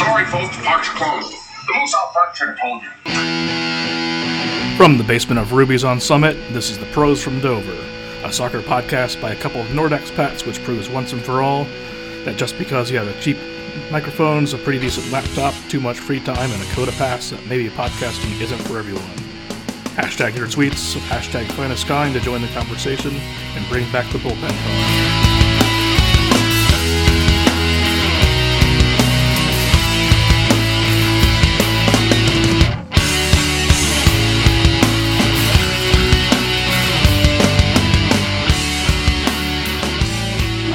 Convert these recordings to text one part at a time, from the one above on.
Sorry, folks, park's closed. The moose out front should have told you. From the basement of Rubies on Summit, this is the Pros from Dover, a soccer podcast by a couple of Nordex pets which proves once and for all that just because you have a cheap microphones, a pretty decent laptop, too much free time, and a Coda Pass, that maybe podcasting isn't for everyone. Hashtag your tweets, hashtag find a to join the conversation and bring back the bullpen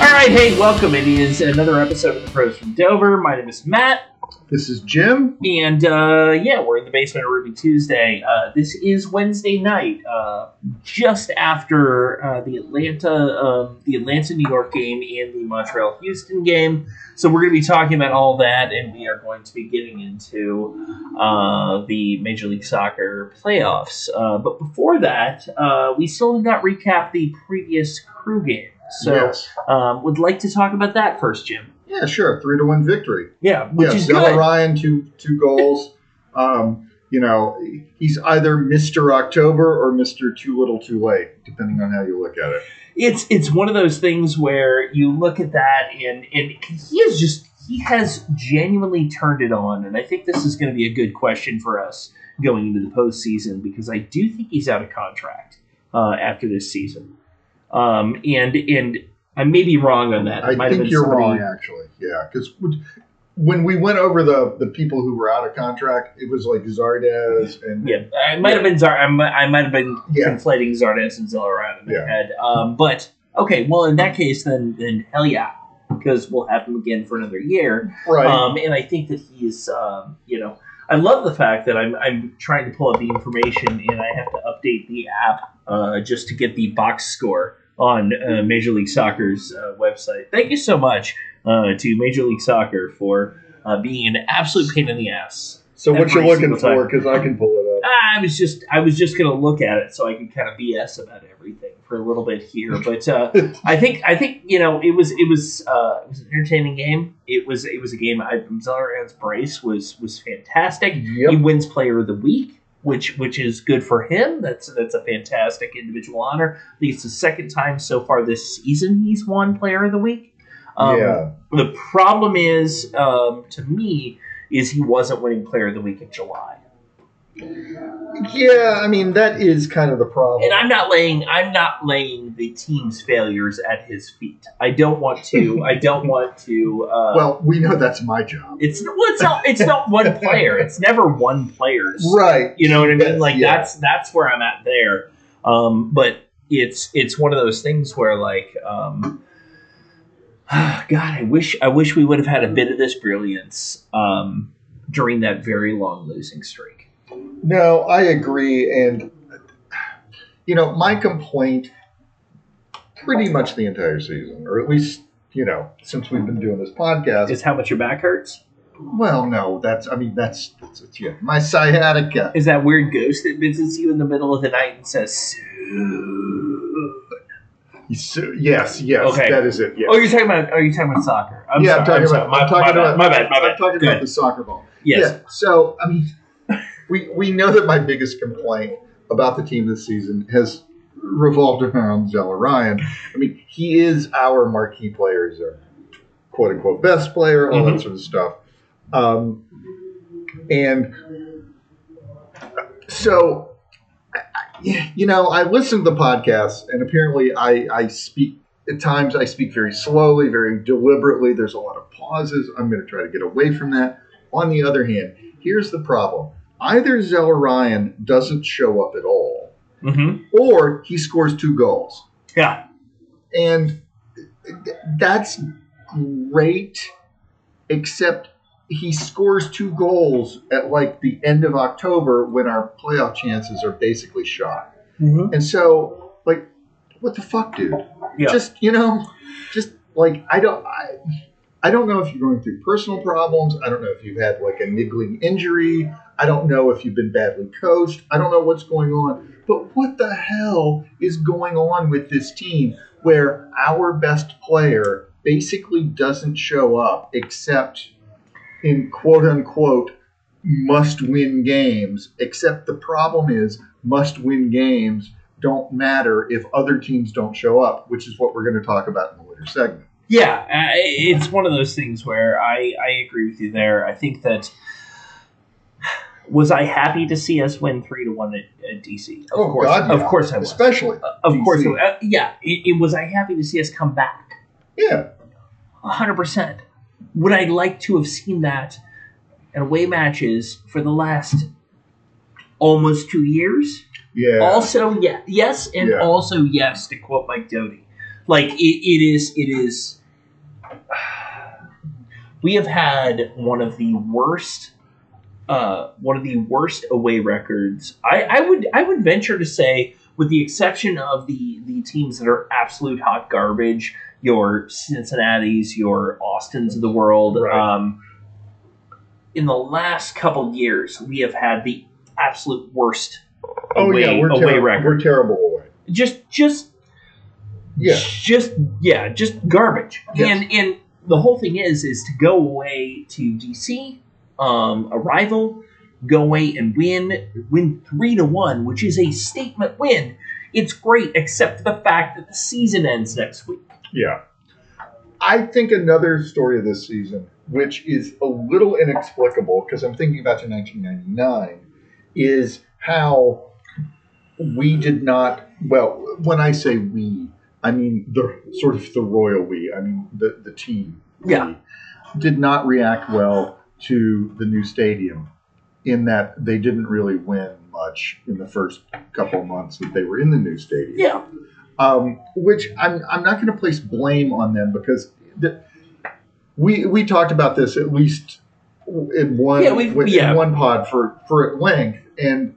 All right, hey, welcome. It is another episode of the Pros from Dover. My name is Matt, This is Jim. and uh, yeah, we're in the basement of Ruby Tuesday. Uh, this is Wednesday night, uh, just after uh, the Atlanta, um, the Atlanta New York game and the Montreal Houston game. So we're going to be talking about all that, and we are going to be getting into uh, the Major League Soccer playoffs. Uh, but before that, uh, we still did not recap the previous crew game. So yes. um, would like to talk about that first, Jim. Yeah, sure. Three to one victory. Yeah, which is Stella good. Ryan two two goals. um, you know, he's either Mister October or Mister Too Little Too Late, depending on how you look at it. It's it's one of those things where you look at that and and he is just he has genuinely turned it on, and I think this is going to be a good question for us going into the postseason because I do think he's out of contract uh, after this season. Um, and and I may be wrong on that. It I might have think been you're somebody- wrong, actually. Yeah, because when we went over the the people who were out of contract, it was like Zardes and Yeah, I might have been Zar. I might, I might have been Yeah. conflating Zardes and Zelarayán in my Yeah. head. Um, but okay, well in that case, then then hell yeah, because we'll have him again for another year. right. Um, and I think that he's, um, you know, I love the fact that I'm, I'm trying to pull up the information and I have to update the app uh, just to get the box score on uh, Major League Soccer's uh, website. Thank you so much uh, to Major League Soccer for uh, being an absolute pain in the ass. so what you're looking for? Because I can pull it up. I was just I was just gonna look at it so I could kind of BS about everything for a little bit here, but uh, I think I think you know it was it was uh, it was an entertaining game. It was it was a game. I brace was was fantastic. He wins Player of the Week, which which is good for him. That's that's a fantastic individual honor. I think it's the second time so far this season he's won Player of the Week. Um, yeah. The problem is, um, to me, is he wasn't winning Player of the Week in July. Yeah. I mean, that is kind of the problem. and I'm not laying I'm not laying the team's failures at his feet. I don't want to. I don't want to. Uh, well, we know that's my job. it's well, it's not it's not one player. It's never one player's. Right. You know what I mean? Like yeah. that's that's where I'm at there. Um, but it's it's one of those things where like. Um, God, I wish I wish we would have had a bit of this brilliance um, during that very long losing streak. No, I agree. And, you know, my complaint pretty much the entire season, or at least, you know, since we've been doing this podcast. Is how much your back hurts? well, no, that's, I mean, that's, that's it's, yeah, my sciatica. Is that weird ghost that visits you in the middle of the night and says, "Soon"? So- yes, yes, Okay. that is it. Yes. "Oh, you're talking about? Oh, Are you talking about soccer?" I'm yeah, I'm sorry, talking sorry. about, My, I'm talking my bad, my bad. My bad. I'm talking Good. about the soccer ball. yes. Yeah. So, I mean, we we know that my biggest complaint about the team this season has revolved around Zelarayán. I mean, he is our marquee player, he's our quote unquote best player, all Mhm. that sort of stuff. Um, and so, you know, I listen to the podcast, and apparently, I, I speak at times. I speak very slowly, very deliberately. There's a lot of pauses. I'm going to try to get away from that. On the other hand, here's the problem: either Zelarayán doesn't show up at all, Mm-hmm. or he scores two goals, Yeah. and th- that's great. Except he scores two goals at like the end of October when our playoff chances are basically shot. Mm-hmm. And so, like, what the fuck, dude? Yeah. Just you know, just like I don't, I, I don't know if you're going through personal problems. I don't know if you've had like a niggling injury. I don't know if you've been badly coached. I don't know what's going on. But what the hell is going on with this team where our best player basically doesn't show up except in quote unquote must win games, except the problem is must win games don't matter if other teams don't show up, which is what we're going to talk about in the later segment. Yeah, uh, it's one of those things where I, I agree with you there. I think that was I happy to see us win three to one at, at DC. Of Oh, course, God, of yeah. course I was. Especially, of DC. course, uh, yeah. It, it was I happy to see us come back. yeah, hundred percent. Would I like to have seen that in away matches for the last almost two years? yeah. Also, yeah, yes, and Yeah. also yes. To quote Mike Doty, like it, it is, it is. We have had one of the worst, uh, one of the worst away records. I, I would, I would venture to say, with the exception of the the teams that are absolute hot garbage, your Cincinnati's, your Austin's of the world. Right. Um, in the last couple years, we have had the absolute worst oh yeah, we're away terrible. record. We're terrible away. Just, just, Yeah, just, yeah, just garbage. Yes. And and the whole thing is, is to go away to DC, um, a rival, go away and win, win three to one, which is a statement win. It's great, except for the fact that the season ends next week. yeah. I think another story of this season, which is a little inexplicable because I'm thinking back to 1999, is how we did not. Well, when I say we, I mean the sort of the royal we. I mean the the team. Yeah. did not react well to the new stadium, in that they didn't really win much in the first couple of months that they were in the new stadium Yeah, um, which I'm, I'm not going to place blame on them because the, we we talked about this at least in one Yeah, in yeah. one pod for for at length and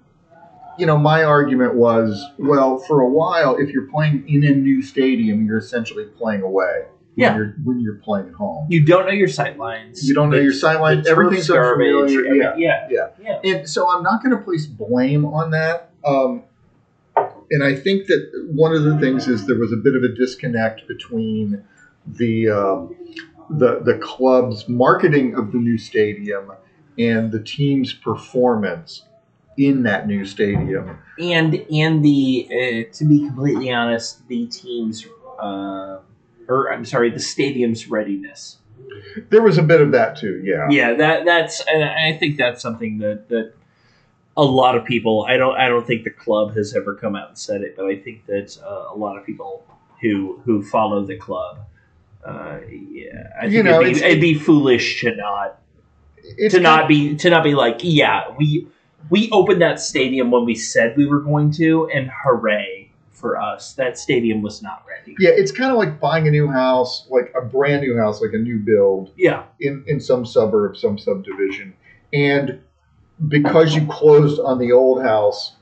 you know my argument was well for a while if you're playing in a new stadium you're essentially playing away when Yeah. you're, when you're playing at home you don't know your sight lines. you don't know your sideline the everything's garbage. unfamiliar every- yeah yeah, yeah yeah. and so I'm not going to place blame on that. Um, and I think that one of the things is there was a bit of a disconnect between the um, the the club's marketing of the new stadium and the team's performance in that new stadium. and and the uh, to be completely honest, the team's uh, or I'm sorry, the stadium's readiness. There was a bit of that too. Yeah. Yeah, that that's and I think that's something that that a lot of people. I don't I don't think the club has ever come out and said it, but I think that uh, a lot of people who who follow the club. Uh, yeah, I think You know, it'd, be, it'd be foolish to not to not be to not be like, yeah, we we opened that stadium when we said we were going to, and hooray for us, that stadium was not ready. Yeah, it's kind of like buying a new house, like a brand new house, like a new build. Yeah, in, in some suburb, some subdivision, and because you closed on the old house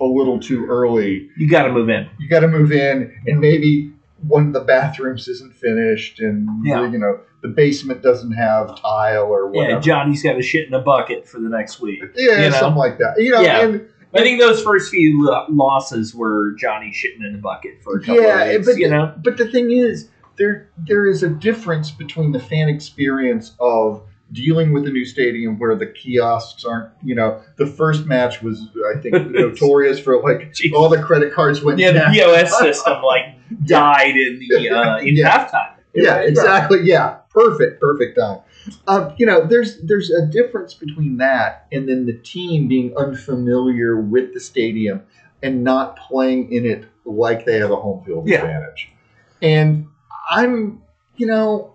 a little too early, you got to move in. you got to move in, and maybe one of the bathrooms isn't finished, and Yeah. you know the basement doesn't have tile or whatever. Yeah. Johnny's got a shit in a bucket for the next week. Yeah, you know? something like that. You know, Yeah. and I think those first few losses were Johnny shitting in a bucket for a couple yeah, of weeks. but you know, but the thing is, there there is a difference between the fan experience of dealing with a new stadium where the kiosks aren't. You know, the first match was I think notorious for like Jeez. all the credit cards went yeah, the. POS system like died in the uh, in Yeah. halftime. Yeah, exactly. Yeah, perfect, perfect time. Um, you know, there's there's a difference between that and then the team being unfamiliar with the stadium and not playing in it like they have a home field Yeah. advantage. And I'm, you know,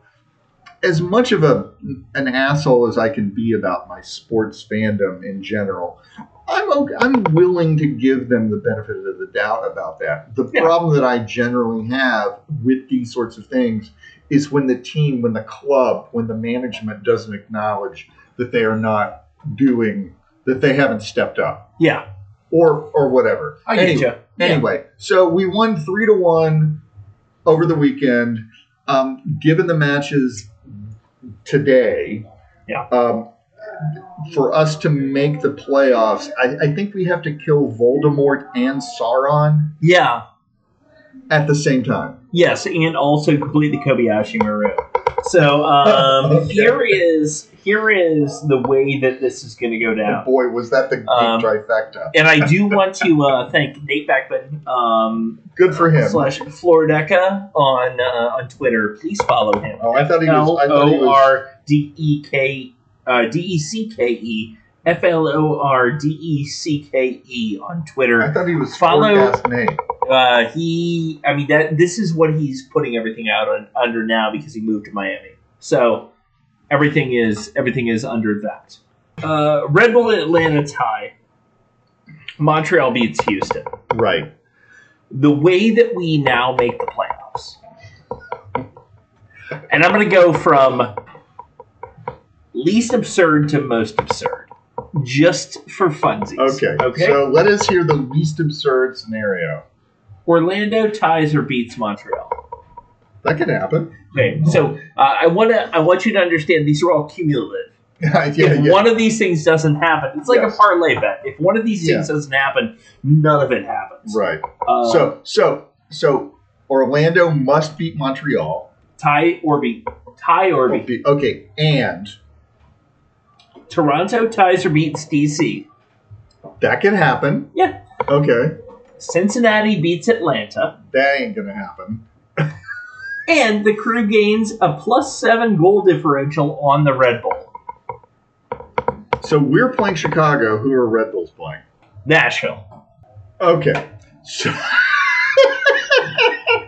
as much of a an asshole as I can be about my sports fandom in general, I'm okay, I'm willing to give them the benefit of the doubt about that. The Yeah. problem that I generally have with these sorts of things is when the team, when the club, when the management doesn't acknowledge that they are not doing that they haven't stepped up Yeah, or or whatever. I get Anyway- you. Yeah. Anyway, so we won three to one over the weekend. Um, given the matches today, Yeah. um, for us to make the playoffs, I, I think we have to kill Voldemort and Sauron. Yeah, at the same time. Yes, and also completely Kobayashi Maru. So um, Okay. here is here is the way that this is going to go Oh down. boy, was that the big Um, trifecta. And I do want to uh, thank Nate Beckman um, Good for him. slash Flordecke on uh, on Twitter. Please follow him. Oh, I thought he was. I thought he was. R D E K uh, D E C K E F L O R D E C K E on Twitter. I thought he was Follow- Nate. Uh, he, I mean, that this is what he's putting everything out on, under now because he moved to Miami. So everything is everything is under that. Uh, Red Bull Atlanta tie. Montreal beats Houston. Right. the way that we now make the playoffs. And I'm going to go from least absurd to most absurd, just for funsies. Okay. Okay. So let us hear the least absurd scenario. Orlando ties or beats Montreal. That could happen. Okay. So uh, I want to I want you to understand these are all cumulative. yeah, if yeah. one of these things doesn't happen, it's like Yes. a parlay bet. If one of these things doesn't happen, none of it happens. Right. Uh, so so so Orlando must beat Montreal. tie or beat tie or beat. Be- Okay, and Toronto ties or beats DC. that can happen. Yeah. Okay. Cincinnati beats Atlanta, That ain't gonna happen. and the crew gains a plus seven goal differential on the Red Bull. So we're playing Chicago. Who are Red Bulls playing? Nashville. Okay. So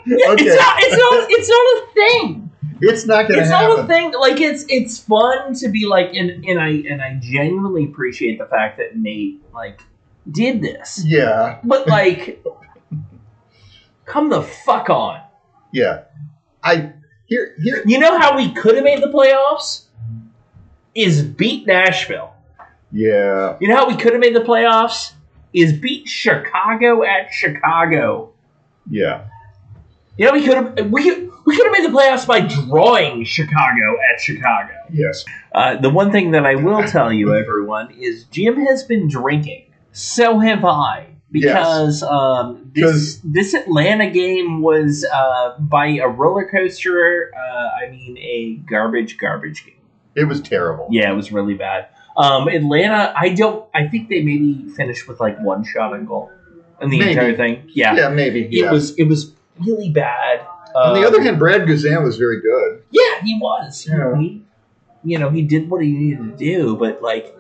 Okay. It's not. It's not. It's not a thing. it's not gonna happen. It's happen. not a thing. Like it's it's fun to be like, and and I and I genuinely appreciate the fact that Nate like did this, Yeah. but like, come the fuck on. Yeah. I here here You know how we could have made the playoffs? Is beat Nashville. Yeah. You know how we could have made the playoffs? Is beat Chicago at Chicago. Yeah. You know we could have we could, we could have made the playoffs by drawing Chicago at Chicago. Yes. Uh, the one thing that I will tell you, everyone, is Jim has been drinking. So have I. Because um, this, this Atlanta game was uh, by a roller coaster. Uh, I mean, a garbage, garbage game. It was terrible. Yeah, it was really bad. Um, Atlanta, I don't. I think they maybe finished with like one shot on goal in the Maybe. entire thing. Yeah, Yeah, maybe. it yeah. was. It was really bad. On the Um, other hand, Brad Guzan was very good. yeah, he was. Yeah. He, you know, he did what he needed to do, but like,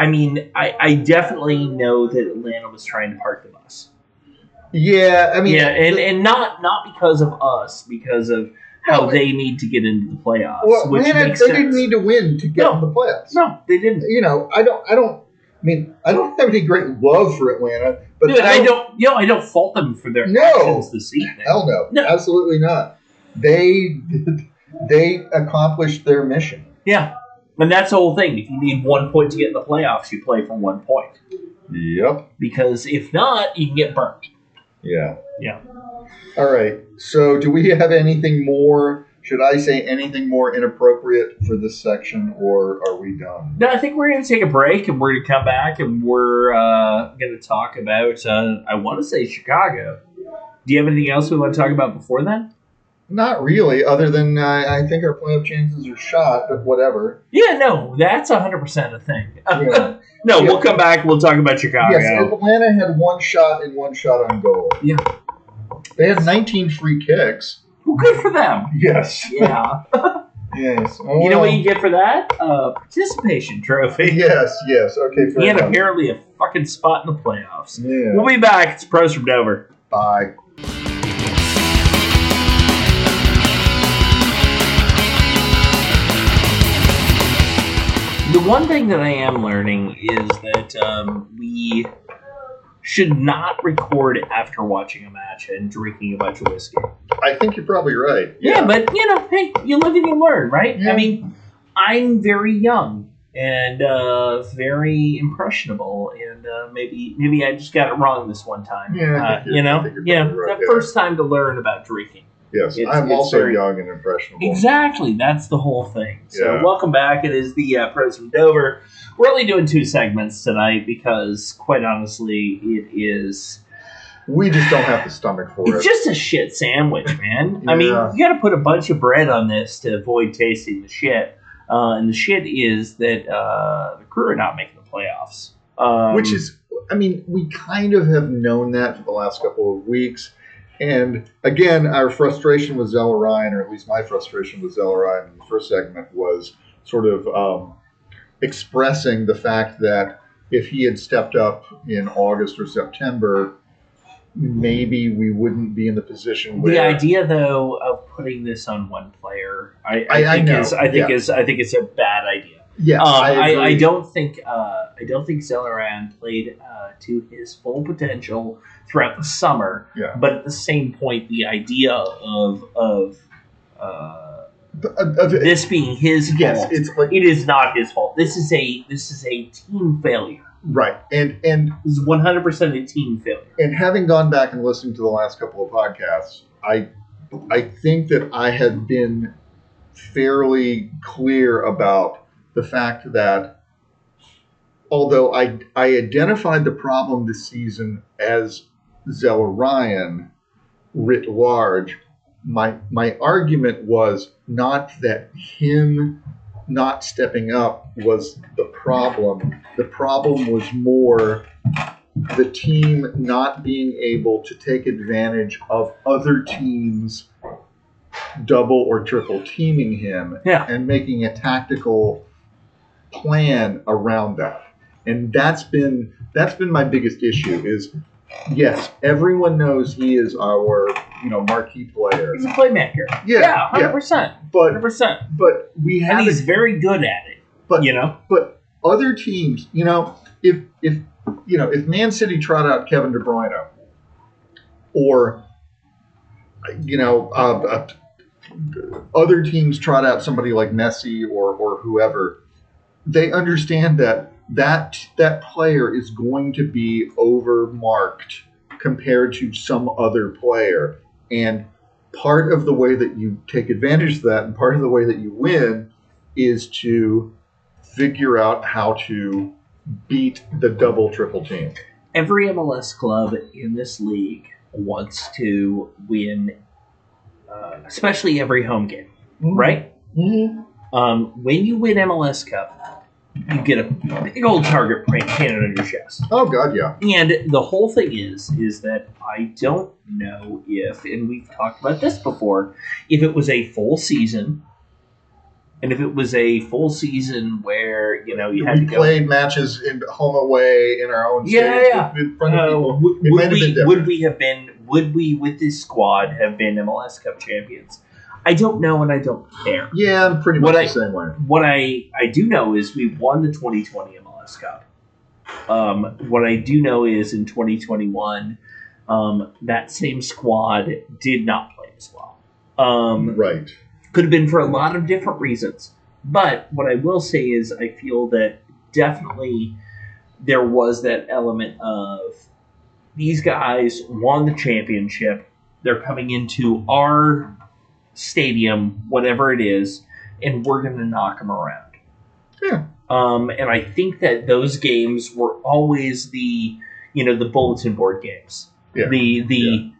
I mean, I, I definitely know that Atlanta was trying to park the bus. Yeah, I mean, yeah, and, and not not because of us, because of how No, they need to get into the playoffs, well, which Atlanta, they sense. didn't need to win to get No. in the playoffs. no, they didn't. You know, I don't, I don't. I mean, I don't have any great love for Atlanta, but Dude, I don't, you know, I don't fault them for their No. actions this evening. Hell no, No. absolutely not. They they accomplished their mission. Yeah, and that's the whole thing. If you need one point to get in the playoffs, you play for one point. Yep. Because if not, you can get burnt. Yeah. Yeah. All right. So, do we have anything more? Should I say anything more inappropriate for this section, or are we done? No, I think we're going to take a break and we're going to come back and we're uh, going to talk about, uh, I want to say Chicago. Do you have anything else we want to talk about before then? Not really, other than uh, I think our playoff chances are shot, but whatever. Yeah, no, that's 100% a thing. Yeah. no, Yeah. we'll come back. We'll talk about Chicago. Yes, Atlanta had one shot and one shot on goal. Yeah. They had 19 free kicks. Well, good for them. Yes. Yeah. Yes. Oh, you know what you get for that? Uh, participation trophy. Yes, yes. Okay, fair And enough. apparently a fucking spot in the playoffs. Yeah. We'll be back. It's Pros from Dover. Bye. The one thing that I am learning is that um, we should not record after watching a match and drinking a bunch of whiskey. I think you're probably right. Yeah, but you know, hey, you live and you learn, right? Yeah. I mean, I'm very young and uh, very impressionable, and uh, maybe maybe I just got it wrong this one time. Yeah, uh, you know, yeah, right, the yeah. first time to learn about drinking. Yes, It's- I'm it's also very- young and impressionable. Exactly, that's the whole thing. So, Yeah. welcome back. It is the uh, Pros from Dover. We're only doing two segments tonight because, quite honestly, it is We just don't have the stomach for It's it. It's just a shit sandwich, man. I mean, you got to put a bunch of bread on this to avoid tasting the shit. Uh, and the shit is that uh, the crew are not making the playoffs. Um, Which is, I mean, we kind of have known that for the last couple of weeks. And again, our frustration with Zelarayán, or at least my frustration with Zelarayán in the first segment, was sort of um, expressing the fact that if he had stepped up in August or September, maybe we wouldn't be in the position where the idea, though, of putting this on one player, I, I, I- I think know, is I think yeah. is I think it's a bad idea. Yes, Um, I, I. I, don't think uh, I don't think Zelarayán played uh, to his full potential throughout the summer. Yeah. But at the same point, the idea of of uh, Of- of- this being his yes, fault, it's like it is not his fault. This is a this is a team failure. right, and and This is one hundred percent a team failure. and having gone back and listening to the last couple of podcasts, I I think that I have been fairly clear about the fact that although I I identified the problem this season as Zelarayán writ large, my my argument was not that him not stepping up was the problem. The problem was more the team not being able to take advantage of other teams double or triple teaming him Yeah. and making a tactical plan around that. And that's been that's been my biggest issue is yes, everyone knows he is our, you know, marquee player. He's a playmaker. Yeah, Yeah, hundred percent, hundred But percent. but we have And he's very good at it. But- you know, But other teams, you know, if if you know if Man City trot out Kevin De Bruyne, or you know, uh, uh, other teams trot out somebody like Messi or or whoever, they understand that that that player is going to be overmarked compared to some other player, and part of the way that you take advantage of that, and part of the way that you win, is to figure out how to beat the double triple team. every MLS club in this league wants to win, uh, especially every home game, right? Mm-hmm. Um, when you win MLS Cup, you get a big old target print painted on your chest. Oh God, yeah. And the whole thing is, is that I don't know if, and we've talked about this before, if it was a full season, and if it was a full season where you know you had we to go played matches in home away in our own Yeah, yeah. in front of Uh, people. would, would we would we have been would we with this squad have been MLS Cup champions? I don't know, and I don't care. Yeah, I'm pretty What much I- the same way. What I I do know is we won the 2020 MLS Cup. Um, what I do know is in 2021, um, that same squad did not play as well. Um, Right. could have been for a lot of different reasons. But what I will say is, I feel that definitely there was that element of these guys won the championship. They're coming into our stadium, whatever it is, and we're going to knock them around. Yeah. Um, and I think that those games were always the, you know, the bulletin board games. Yeah. The the, Yeah.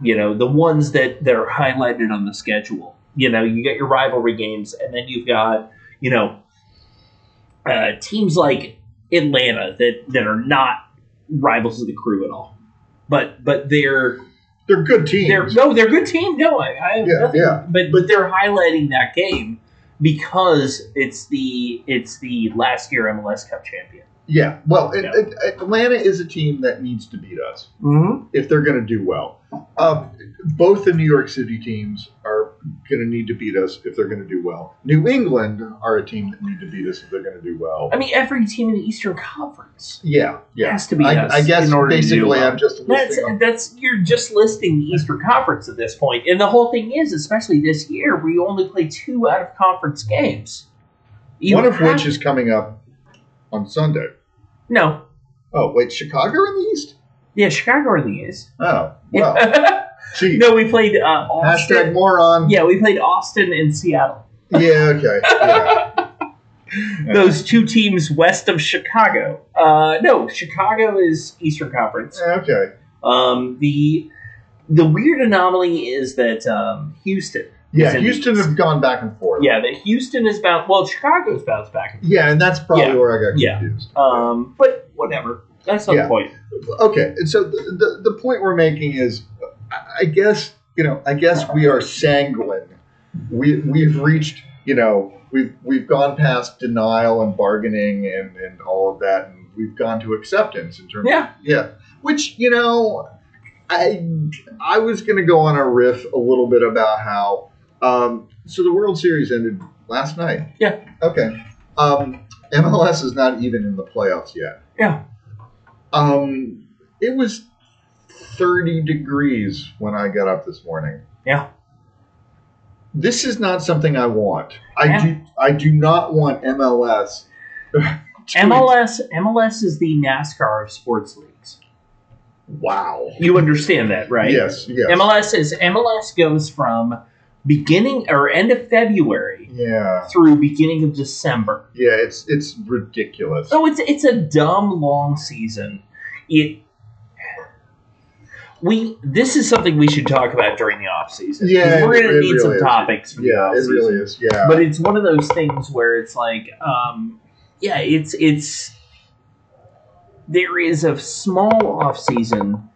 you know, the ones that that are highlighted on the schedule. You know, you got your rivalry games, and then you've got, you know, uh, teams like Atlanta that that are not rivals of the crew at all. But but they're They're good teams. they're no, they're a good team. No, I, I Yeah, nothing. yeah. But but they're highlighting that game because it's the it's the last year MLS Cup champion. yeah. Well, it, Atlanta is a team that needs to beat us Mm-hmm. if they're going to do well. Um, both the New York City teams are going to need to beat us if they're going to do well. New England are a team that need to beat us if they're going to do well. I mean, every team in the Eastern Conference Yeah, yeah. has to beat I, us. I guess in order to do basically well. I'm just That's listing them. that's you're just listing the Eastern Conference at this point. point, and the whole thing is, especially this year, we only play two out of conference games. You one of have- which is coming up on Sunday. no, Oh, wait, Chicago in the East? yeah, Chicago are the East. Oh, well, no, we played uh, Austin. Hashtag moron. Yeah, we played Austin and Seattle. Yeah, okay. Yeah. Those two teams west of Chicago. Uh, no, Chicago is Eastern Conference. Okay. Um, the the weird anomaly is that um, Houston. Yeah, Houston have gone back and forth. Yeah, that Houston is bounced. Well, Chicago's bounced back. and Yeah, and that's probably Yeah. where I got Yeah. confused. forth. Um, but whatever. That's not Yeah. the point. okay, and so the, the, the point we're making is, I- guess you know, I guess we are sanguine. We we've reached, you know, we've we've gone past denial and bargaining and and all of that, and we've gone to acceptance in terms. Yeah. Of, yeah, which you know, I I was going to go on a riff a little bit about how. Um, so the World Series ended last night. Yeah. Okay. Um, MLS is not even in the playoffs yet. Yeah. Um, it was 30 degrees when I got up this morning. Yeah. This is not something I want. I Yeah. do. I do not want MLS. MLS MLS is the NASCAR of sports leagues. Wow. You understand that, right? Yes. Yes. MLS is MLS goes from beginning or end of February Yeah. through beginning of December. Yeah. It's it's ridiculous. So it's it's a dumb long season. It we this is something we should talk about during the off season. Yeah, we're gonna need really some is. topics for the Yeah. off season. really is. Yeah. But it's one of those things where it's like, um, yeah, it's it's there is a small off season.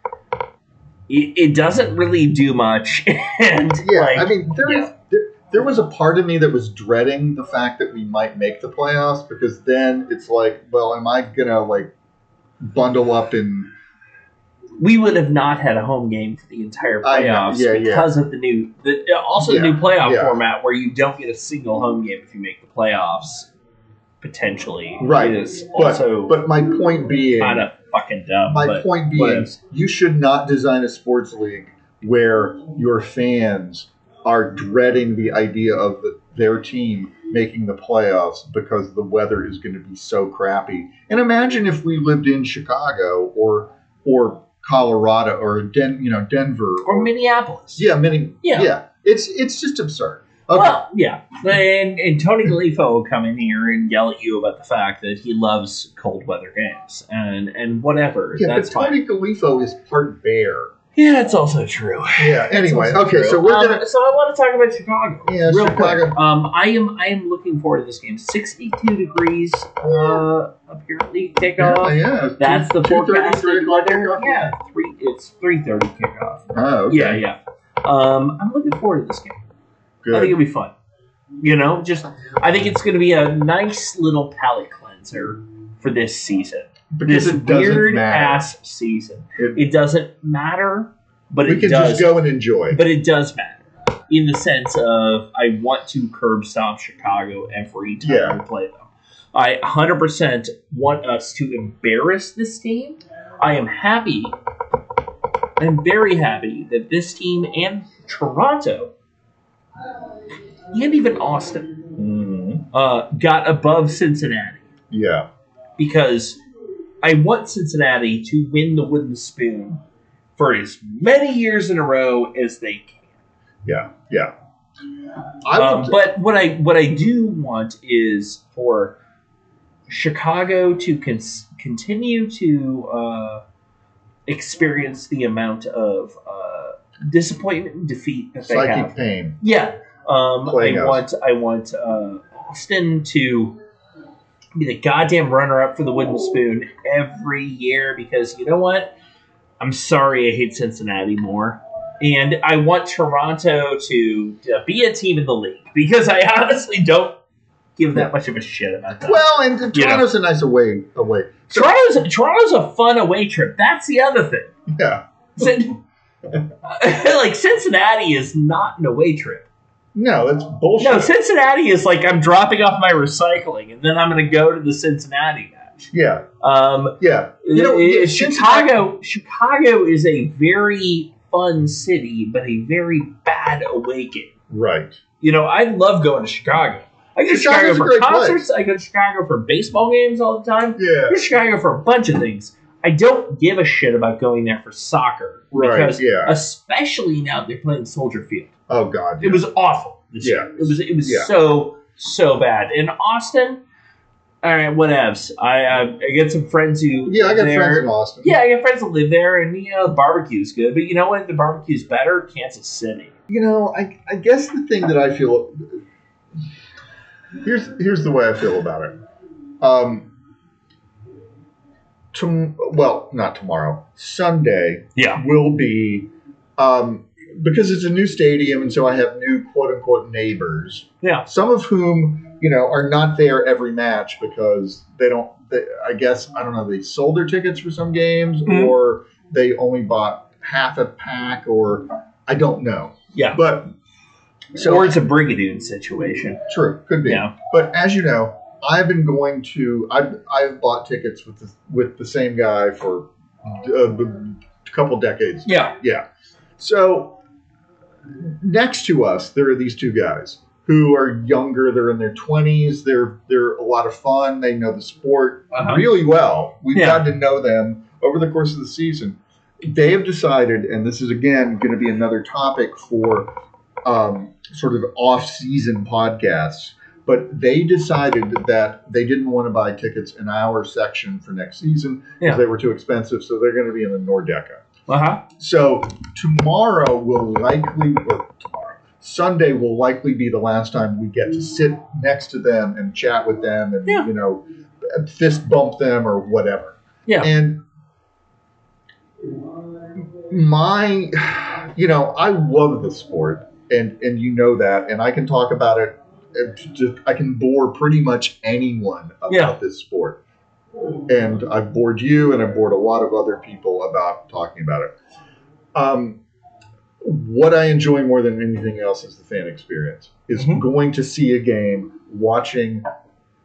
It, it doesn't really do much, and yeah. like, I mean, there, yeah. there there was a part of me that was dreading the fact that we might make the playoffs because then it's like, well, am I gonna like bundle up in we would have not had a home game for the entire playoffs Yeah, yeah. because of the new, the, also the new playoff format where you don't get a single home game if you make the playoffs. Potentially, Right, is but also but my point being kind of fucking dumb. My point being, you should not design a sports league where your fans are dreading the idea of the, their team making the playoffs because the weather is going to be so crappy. And imagine if we lived in Chicago or or Colorado or Den, you know Denver or Minneapolis. yeah, many Yeah. yeah. It's it's just absurd. Okay. Well, yeah, and, and Tony Galifo will come in here and yell at you about the fact that he loves cold weather games and and whatever. yeah, That's but fine. Tony Galifo is part bear. Yeah, that's also true. Yeah. Anyway, also okay, true. so we're Um, gonna So I want to talk about Chicago. yeah Real Chicago. quick. Um, I am I am looking forward to this game. Sixty-two degrees. Uh, apparently kickoff. Yeah, yeah. That's the 2:30, forecasted 3 o'clock weather. kickoff? Yeah, three. It's three thirty kickoff. Oh, okay. Yeah, yeah. Um, I'm looking forward to this game. I think Good. it'll be fun. You know, just I think it's going to be a nice little palate cleanser for this season. Because this weird matter. ass season. It- It doesn't matter, but we it can does. just go and enjoy. But it does matter in the sense of I want to curb stomp Chicago every time Yeah. we play them. I 100% want us to embarrass this team. I am happy. I'm very happy that this team and Toronto and even Austin Mhm. uh, got above Cincinnati Yeah. because I want Cincinnati to win the wooden spoon for as many years in a row as they can. Yeah. Yeah. I Um, but what I what I do want is for Chicago to cons- continue to uh, experience the amount of uh, disappointment and defeat that they have. pain. Yeah, um, I Playing want I want uh, Austin to be the goddamn runner up for the wooden spoon every year because you know what? I'm sorry, I hate Cincinnati more. And I want Toronto to, to be a team in the league because I honestly don't give that much of a shit about that. Well, and and You know. Toronto's a nice away away. Toronto's Toronto's a fun away trip. That's the other thing. yeah. Like Cincinnati is not an away trip. No, that's bullshit. No, Cincinnati is like I'm dropping off my recycling and then I'm going to go to the Cincinnati match. yeah. Um, Yeah. You know, yeah, Chicago. Chicago is a very fun city, but a very bad game. Right. You know, I love going to Chicago. I go to Chicago's Chicago for great concerts. I go to Chicago for baseball games all the time. Yeah. I go to Chicago for a bunch of things. I don't give a shit about going there for soccer Right. because, Yeah. especially now they're playing Soldier Field. Oh God. It was awful. Yeah. year. It was it was Yeah. so so bad. In Austin, all right, whatevs. I uh, I get some friends who Yeah, I got there. friends in Austin. Yeah, I got friends that live there, and you know the barbecue's good. But you know what? The barbecue's better. Kansas City. You know, I, I guess the thing that I feel here's here's the way I feel about it. Um, tom- well, not tomorrow. Sunday Yeah. will be um, because it's a new stadium, and so I have new quote unquote neighbors. Yeah. Some of whom you know are not there every match because they don't. They, I guess I don't know. They sold their tickets for some games, Mhm. or they only bought half a pack, or I don't know. Yeah. But so or it's a Brigadoon situation. true, could be. Yeah. But as you know, I've been going to. I've I've bought tickets with the, with the same guy for uh, a couple decades. Yeah. Yeah. So next to us, there are these two guys who are younger. They're in their twenties. They're they're a lot of fun. They know the sport Uh-huh. really well. We've Yeah. gotten to know them over the course of the season. They have decided, and this is again going to be another topic for um, sort of off-season podcasts. But they decided that they didn't want to buy tickets in our section for next season because Yeah. they were too expensive. So they're going to be in the Nordecke. Uh huh. So tomorrow will likely, or tomorrow, Sunday will likely be the last time we get to sit next to them and chat with them and, Yeah. you know, fist bump them or whatever. Yeah. And my, you know, I love the sport and, and you know that, and I can talk about it. Uh, I can bore pretty much anyone about Yeah. this sport and I've bored you and I've bored a lot of other people about talking about it. Um, what I enjoy more than anything else is the fan experience. Is Mhm. going to see a game, watching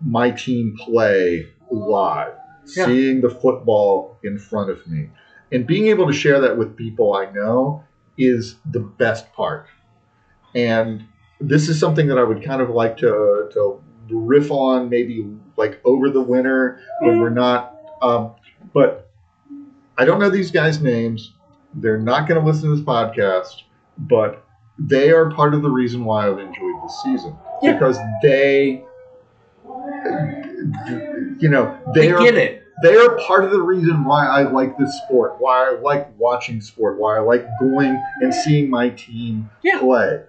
my team play live, Yeah. seeing the football in front of me, and being able to share that with people I know is the best part. And this is something that I would kind of like to to riff on, maybe like over the winter when we're not. Um, but I don't know these guys' names. They're not going to listen to this podcast, but they are part of the reason why I've enjoyed this season Yeah. because they, you know, They, they, are get it. they are part of the reason why I like this sport, why I like watching sport, why I like going and seeing my team Yeah. play.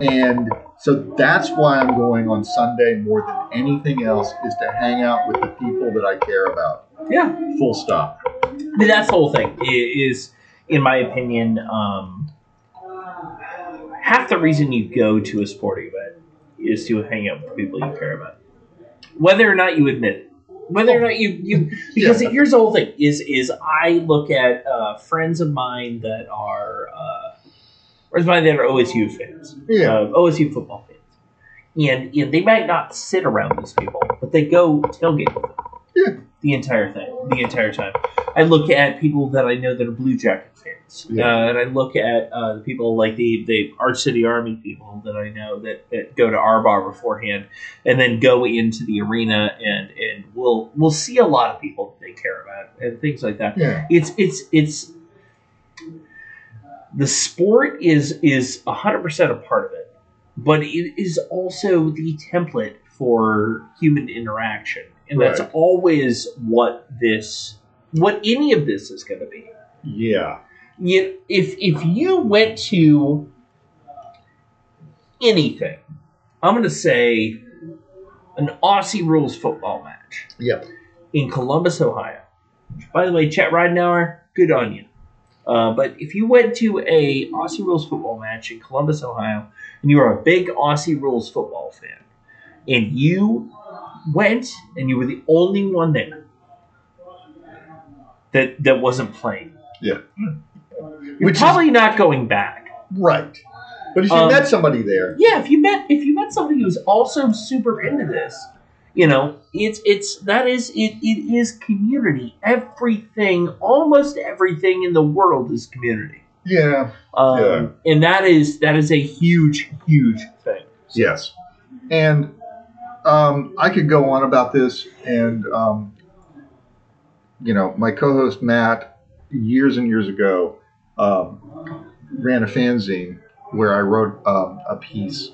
And so that's why I'm going on Sunday more than anything else is to hang out with the people that I care about. Yeah. Full stop. That's the whole thing. Is, in my opinion, um, half the reason you go to a sporting event is to hang out with the people you care about, whether or not you admit it. Whether or not you, you because Yeah. here's the whole thing is is I look at uh, friends of mine that are uh, of mine that are OSU fans, Yeah. uh, OSU football fans, and and they might not sit around these people, but they go tailgate with them. Yeah. The entire thing, the entire time. I look at people that I know that are Blue Jacket fans, Yeah. uh, and I look at uh, the people like the the Arch City Army people that I know that, that go to our bar beforehand, and then go into the arena and and we'll we'll see a lot of people that they care about and things like that. Yeah. It's it's it's the sport is is hundred percent a part of it, but it is also the template for human interaction, and that's always what this what any of this is going to be. Yeah. You, if if you went to anything, I'm going to say an Aussie rules football match Yep. in Columbus, Ohio. By the way, Chet Ridenauer, good on you. Uh, but if you went to a Aussie rules football match in Columbus, Ohio, and you are a big Aussie rules football fan, and you went and you were the only one there that that wasn't playing, Yeah. you're Which is- probably not going back. Right. But if you Um, met somebody there, Yeah, if you met if you met somebody who's also super into this, you know, it's it's that is it, it is community. Everything, almost everything in the world is community. yeah, Um, and that is that is a huge, huge thing. yes. And um, I could go on about this, and um, you know, my co-host Matt, years and years ago, um, ran a fanzine where I wrote um, a piece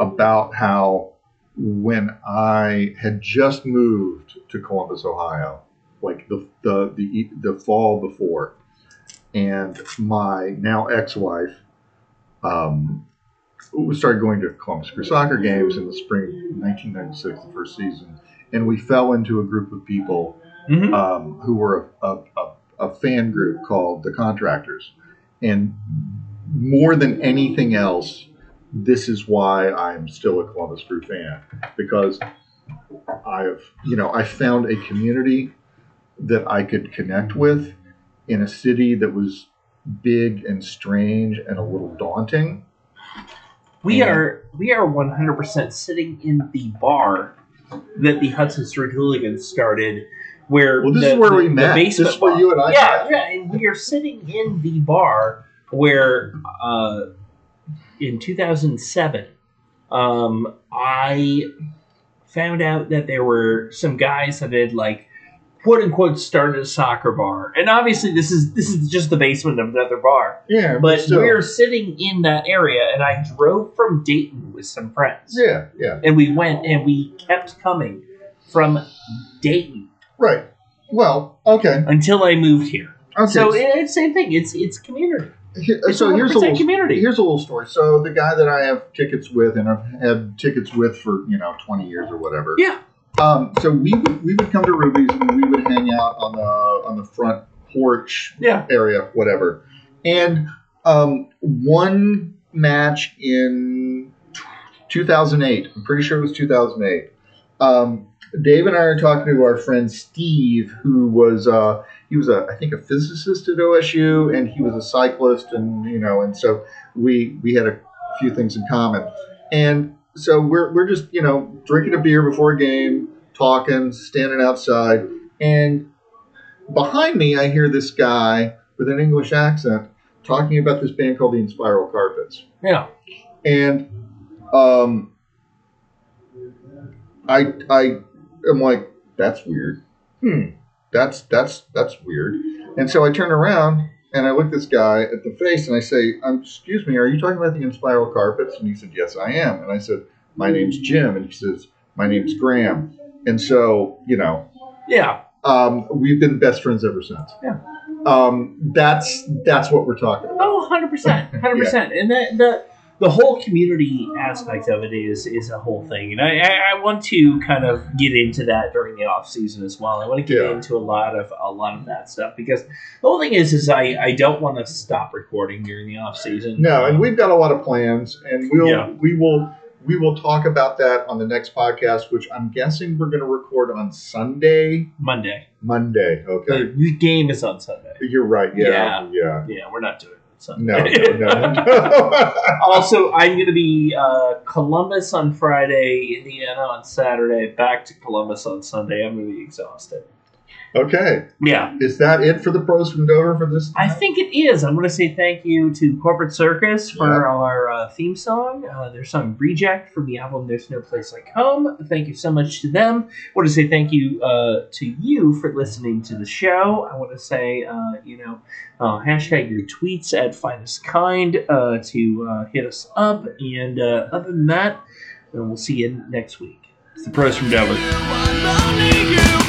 about how when I had just moved to Columbus, Ohio, like the the the, the fall before, and my now ex-wife um, started going to Columbus Crew soccer games in the spring of 1996, the first season, and we fell into a group of people Mhm. um, who were a, a, a, a fan group called the Contractors, and more than anything else, this is why I'm still a Columbus Crew fan because I've you know I found a community that I could connect with in a city that was big and strange and a little daunting. We And- are we are one hundred percent sitting in the bar that the Hudson Street Hooligans started, where Well, this the, is where the- we met. This is where bar- you and I yeah, met. yeah, and we are sitting in the bar where uh, in two thousand seven, um, I found out that there were some guys that had like quote unquote started a soccer bar, and obviously this is this is just the basement of another bar. Yeah, But we were sitting in that area, and I drove from Dayton with some friends. yeah, yeah, And we went and we kept coming from Dayton right. Well, okay, until I moved here. okay. So it's the same thing. It's it's community. It's so here's a little community. Here's a little story. So the guy that I have tickets with, and I've had tickets with for you know 20 years or whatever. Yeah. Um, so we would we would come to Ruby's and we would hang out on the on the front porch Yeah. area, whatever. And um, one match in 2008, I'm pretty sure it was 2008. Um, Dave and I are talking to our friend Steve, who was uh, he was a I think a physicist at OSU, and he was a cyclist, and you know, and so we we had a few things in common, and so we're we're just you know drinking a beer before a game, talking, standing outside, and behind me I hear this guy with an English accent talking about this band called the Inspiral Carpets Yeah. and um, I I am like, that's weird. Hmm, that's that's that's weird. And so I turn around and I look this guy at the face and I say, um, "Excuse me, are you talking about the Inspiral Carpets?" And he said, "Yes, I am." And I said, "My name's Jim," and he says, "My name's Graham." And so you know, Yeah. um, we've been best friends ever since. Yeah. Um, that's that's what we're talking about. Oh, 100 percent, hundred percent. And that the the whole community aspect of it is is a whole thing, and I, I, want to kind of get into that during the off season as well. I want to get Yeah. into a lot of a lot of that stuff because the whole thing is is I, I don't want to stop recording during the off season. No, and we've got a lot of plans, and we'll Yeah. we will we will talk about that on the next podcast, which I'm guessing we're going to record on Sunday, Monday. Monday. Okay, The, game is on Sunday. you're right. Yeah, yeah. Yeah, we're not doing Sunday. no, no. no. also, I'm going to be uh, Columbus on Friday, Indiana on Saturday, back to Columbus on Sunday. I'm going to be exhausted. Okay, Yeah. is that it for the pros from Dover for this? I think it is. I'm going to say thank you to Corporate Circus for Yeah. our uh, theme song, uh, their song Reject from the album There's No Place Like Home. Thank you so much to them. I want to say thank you uh, to you for listening to the show. I want to say, uh, you know, uh, hashtag your tweets at finest kind uh, to uh, hit us up. And uh, other than that, we'll see you next week. It's the Pros from Dover. I'm only human.